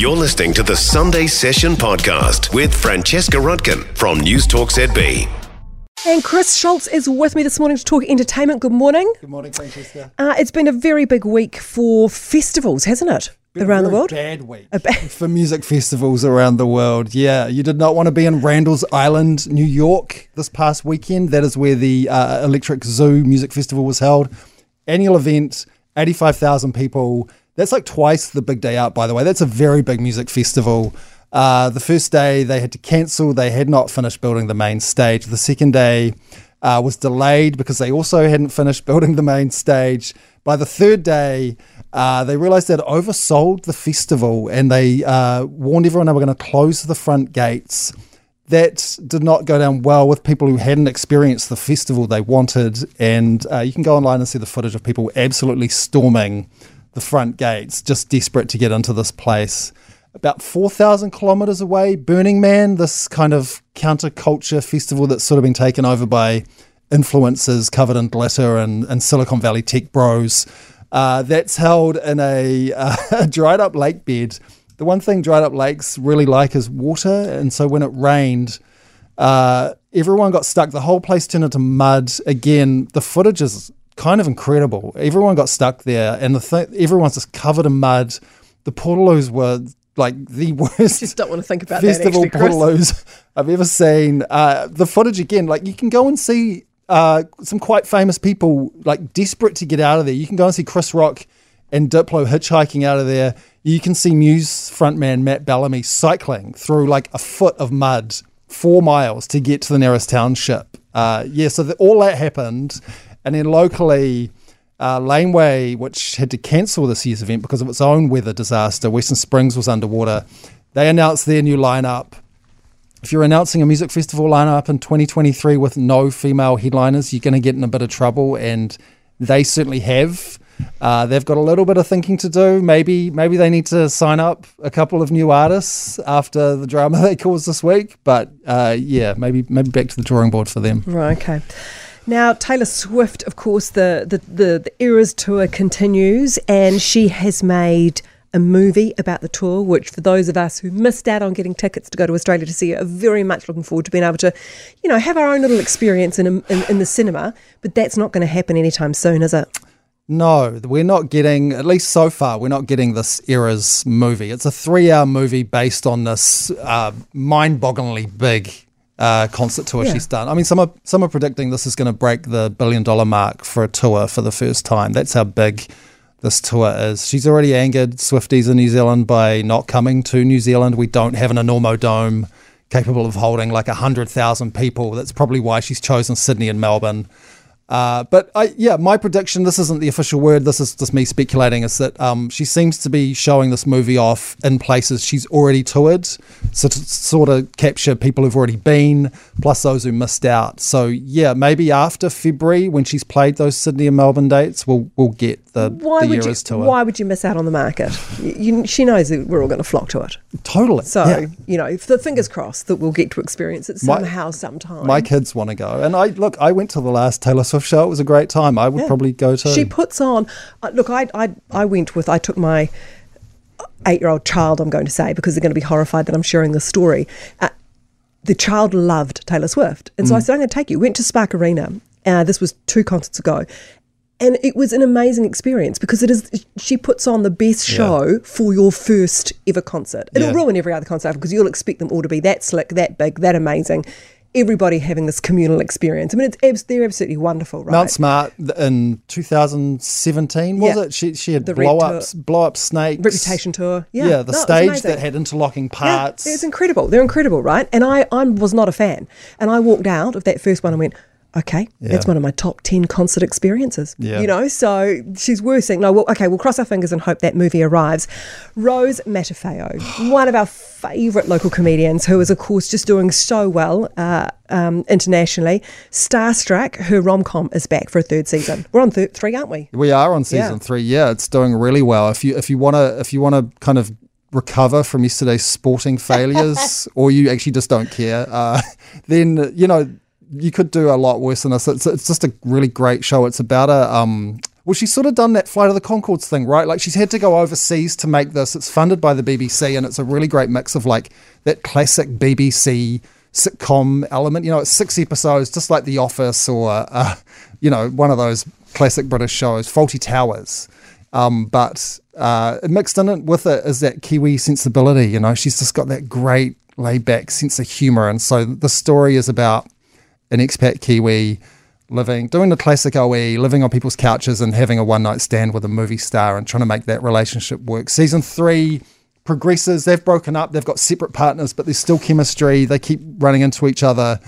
You're listening to the Sunday Session podcast with Francesca Rudkin from News Talk ZB. And Chris Schulz is with me this morning to talk entertainment. Good morning. Good morning, Francesca. Uh, it's been a very big week for festivals, hasn't it? Been a around the world. Bad week A ba- for music festivals around the world. Yeah, you did not want to be in Randall's Island, New York, this past weekend. That is where the uh, Electric Zoo Music Festival was held. Annual event, eighty-five thousand people. That's like twice the big day out, by the way. That's a very big music festival. Uh, the first day they had to cancel. They had not finished building the main stage. The second day uh, was delayed because they also hadn't finished building the main stage. By the third day, uh, they realized they'd oversold the festival and they uh, warned everyone they were going to close the front gates. That did not go down well with people who hadn't experienced the festival they wanted. And uh, you can go online and see the footage of people absolutely storming the front gates, just desperate to get into this place. About 4,000 kilometers away, Burning Man, this kind of counterculture festival that's sort of been taken over by influencers covered in glitter and, and Silicon Valley tech bros. Uh, that's held in a, uh, a dried up lake bed. The one thing dried up lakes really like is water. And so when it rained, uh, everyone got stuck. The whole place turned into mud. Again, the footage is kind of incredible. Everyone got stuck there, and the th- everyone's just covered in mud. The portaloos were like the worst Just don't want to think about festival that, actually, portaloos I've ever seen. Uh, the footage again, like you can go and see uh, some quite famous people like desperate to get out of there. You can go and see Chris Rock and Diplo hitchhiking out of there. You can see Muse frontman Matt Bellamy cycling through like a foot of mud, four miles to get to the nearest township. Uh, yeah, so the, all that happened, and then locally. Uh, Laneway, which had to cancel this year's event because of its own weather disaster, Western Springs was underwater. They announced their new lineup. If you're announcing a music festival lineup in 2023 with no female headliners, you're going to get in a bit of trouble, and they certainly have. Uh, they've got a little bit of thinking to do. Maybe, maybe they need to sign up a couple of new artists after the drama they caused this week. But uh, yeah, maybe, maybe back to the drawing board for them. Right, okay. Now, Taylor Swift, of course, the, the, the, the Eras tour continues, and she has made a movie about the tour, which for those of us who missed out on getting tickets to go to Australia to see it are very much looking forward to being able to, you know, have our own little experience in, in, in the cinema. But that's not going to happen anytime soon, is it? No, we're not getting, at least so far, we're not getting this era's movie. It's a three hour movie based on this uh, mind bogglingly big uh, concert tour Yeah. she's done. I mean, some are, some are predicting this is going to break the billion dollar mark for a tour for the first time. That's how big this tour is. She's already angered Swifties in New Zealand by not coming to New Zealand. We don't have an Enormo Dome capable of holding like 100,000 people. That's probably why she's chosen Sydney and Melbourne. Uh, but I, yeah, my prediction, this isn't the official word, this is just me speculating, is that um, she seems to be showing this movie off in places she's already toured. So to sort of capture people who've already been, plus those who missed out. So yeah, maybe after February, when she's played those Sydney and Melbourne dates, we'll, we'll get the, Why the would you? Tour. Why would you miss out on the market? You, she knows that we're all going to flock to it. Totally. So yeah. you know, the fingers crossed that we'll get to experience it My- somehow, sometime. My kids want to go. And I look, I went to the last Taylor Swift show. It was a great time. I would Yeah. probably go to. She puts on. Uh, look, I, I I went with. I took my eight-year-old child. I'm going to say because they're going to be horrified that I'm sharing this story. Uh, the child loved Taylor Swift, and so Mm. I said, "I'm going to take you." Went to Spark Arena. Uh, this was two concerts ago. And it was an amazing experience because it is. She puts on the best Yeah. show for your first ever concert. It'll Yeah. ruin every other concert because you'll expect them all to be that slick, that big, that amazing. Everybody having this communal experience. I mean, it's abs- they're absolutely wonderful, right? Mount Smart in 2017 was Yeah. it? She she had The blow Tour. ups, blow up snakes, Reputation tour. Yeah, Yeah, the No, stage that had interlocking Yeah, parts. it's incredible. They're incredible, right? And I, I was not a fan. And I walked out of that first one and went, okay, that's one of my top 10 concert experiences. Yeah. You know, so she's worth saying, no, well, okay, we'll cross our fingers and hope that movie arrives. Rose Matafeo, one of our favourite local comedians, who is, of course, just doing so well uh, um, internationally. Starstruck, her rom com is back for a third season. We're on thir- three, aren't we? we are on season Yeah. three. Yeah, it's doing really well. If you if you want to if you want to kind of recover from yesterday's sporting failures, or you actually just don't care, uh, then you know you could do a lot worse than this. It's, it's just a really great show. It's about a um Well, she's sort of done that Flight of the Conchords thing, right? Like she's had to go overseas to make this. It's funded by the BBC, and it's a really great mix of like that classic BBC sitcom element. You know, it's six episodes, just like The Office or, uh, you know, one of those classic British shows, Fawlty Towers. Um, but uh, mixed in it with it is that Kiwi sensibility. You know, she's just got that great laid back sense of humor. And so the story is about an expat Kiwi living, doing the classic OE, living on people's couches and having a one night stand with a movie star and trying to make that relationship work. Season three progresses. They've broken up. They've got separate partners, but there's still chemistry. They keep running into each other.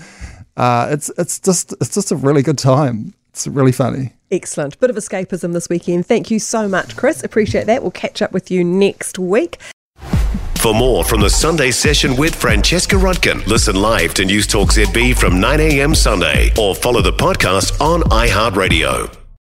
Uh, it's it's just it's just a really good time. It's really funny. Excellent. Bit of escapism this weekend. Thank you so much, Chris. Appreciate that. We'll catch up with you next week. For more from the Sunday session with Francesca Rudkin, listen live to News Talk ZB from 9 a.m. Sunday or follow the podcast on iHeartRadio.